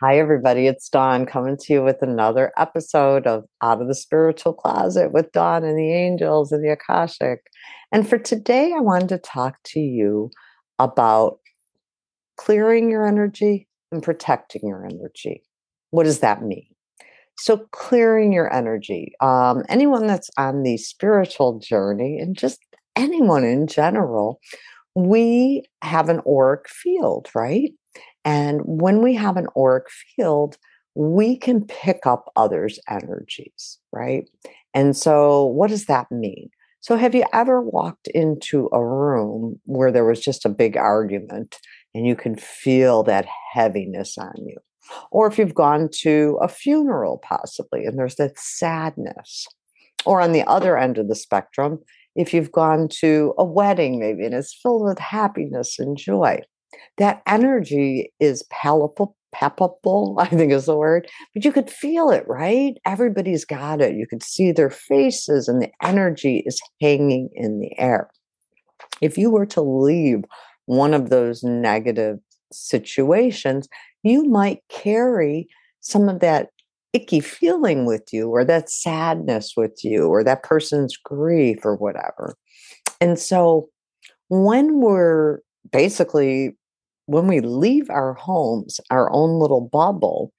Hi, everybody. It's Dawn coming to you with another episode of Out of the Spiritual Closet with Dawn and the Angels and the Akashic. And for today, I wanted to talk to you about clearing your energy and protecting your energy. What does that mean? So, clearing your energy. Um, anyone that's on the spiritual journey, and just anyone in general, we have an auric field, right? And when we have an auric field, we can pick up others' energies, right? And so, what does that mean? So, have you ever walked into a room where there was just a big argument and you can feel that heaviness on you? Or if you've gone to a funeral, possibly, and there's that sadness. Or on the other end of the spectrum, if you've gone to a wedding, maybe, and it's filled with happiness and joy that energy is palpable palpable i think is the word but you could feel it right? Everybody's got it. You could see their faces and the energy is hanging in the air. If you were to leave one of those negative situations you might carry some of that icky feeling with you or that sadness with you or that person's grief or whatever. And so when we're basically when we leave our homes, our own little bubble,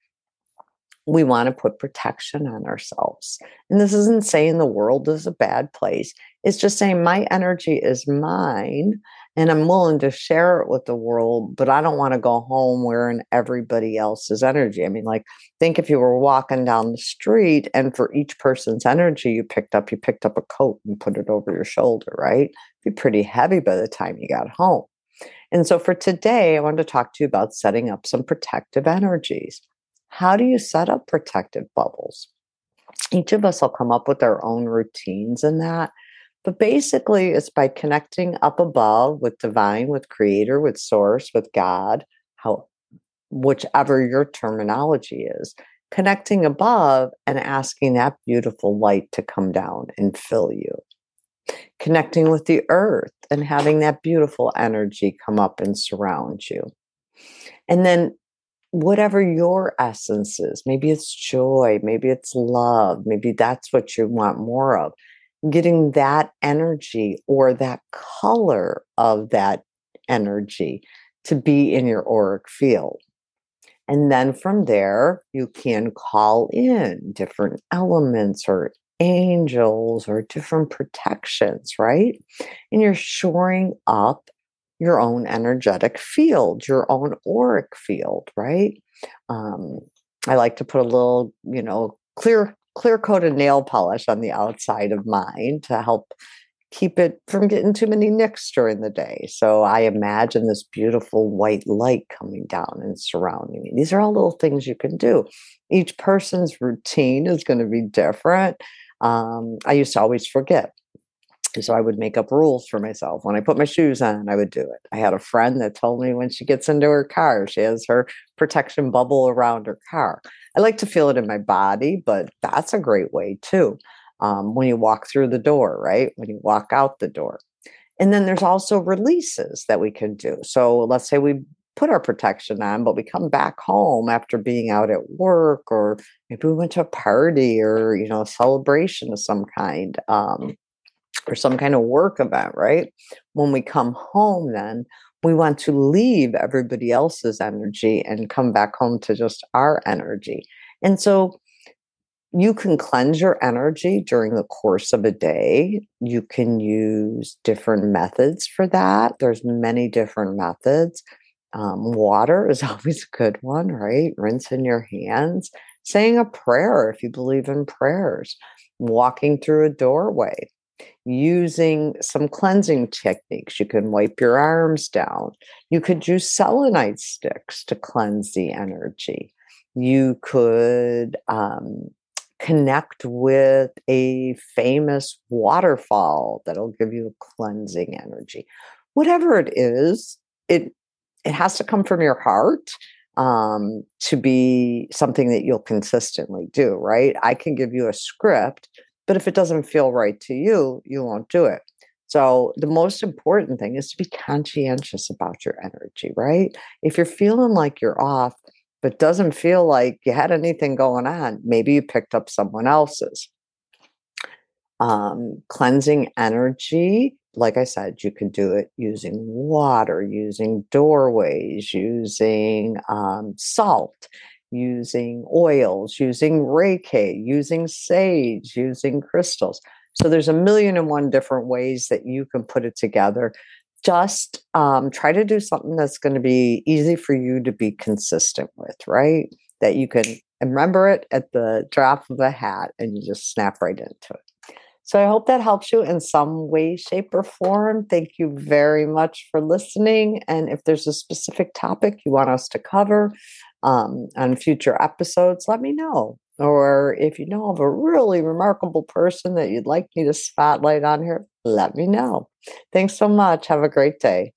we want to put protection on ourselves. And this isn't saying the world is a bad place. It's just saying my energy is mine and I'm willing to share it with the world, but I don't want to go home wearing everybody else's energy. I mean, like, think if you were walking down the street and for each person's energy you picked up, you picked up a coat and put it over your shoulder, right? It'd be pretty heavy by the time you got home. And so for today, I wanted to talk to you about setting up some protective energies. How do you set up protective bubbles? Each of us will come up with our own routines in that. But basically, it's by connecting up above with divine, with creator, with source, with God, how whichever your terminology is, connecting above and asking that beautiful light to come down and fill you connecting with the earth and having that beautiful energy come up and surround you. And then, whatever your essence is, maybe it's joy, maybe it's love, maybe that's what you want more of. Getting that energy or that color of that energy to be in your auric field. And then from there, you can call in different elements or angels or different protections, right? And you're shoring up your own energetic field, your own auric field, right? Um, I like to put a little, you know, clear clear coated nail polish on the outside of mine to help keep it from getting too many nicks during the day. So I imagine this beautiful white light coming down and surrounding me. These are all little things you can do. Each person's routine is going to be different um, I used to always forget. So I would make up rules for myself. When I put my shoes on, I would do it. I had a friend that told me when she gets into her car, she has her protection bubble around her car. I like to feel it in my body, but that's a great way too. Um, when you walk through the door, right? When you walk out the door. And then there's also releases that we can do. So let's say we put our protection on, but we come back home after being out at work, or maybe we went to a party or, you know, a celebration of some kind, um, or some kind of work event, right? When we come home, then we want to leave everybody else's energy and come back home to just our energy. And so you can cleanse your energy during the course of a day. You can use different methods for that. There's many different methods. Um, water is always a good one, right? Rinsing your hands, saying a prayer if you believe in prayers, walking through a doorway, using some cleansing techniques. You can wipe your arms down. You could use selenite sticks to cleanse the energy. You could um, connect with a famous waterfall that'll give you a cleansing energy. Whatever it is, it it has to come from your heart um, to be something that you'll consistently do, right? I can give you a script, but if it doesn't feel right to you, you won't do it. So, the most important thing is to be conscientious about your energy, right? If you're feeling like you're off, but doesn't feel like you had anything going on, maybe you picked up someone else's. Um, cleansing energy, like I said, you can do it using water, using doorways, using um, salt, using oils, using Reiki, using sage, using crystals. So there's a million and one different ways that you can put it together. Just um, try to do something that's going to be easy for you to be consistent with, right? That you can remember it at the drop of a hat and you just snap right into it. So I hope that helps you in some way, shape, or form. Thank you very much for listening. And if there's a specific topic you want us to cover um, on future episodes, let me know. Or if you know of a really remarkable person that you'd like me to spotlight on here, let me know. Thanks so much. Have a great day.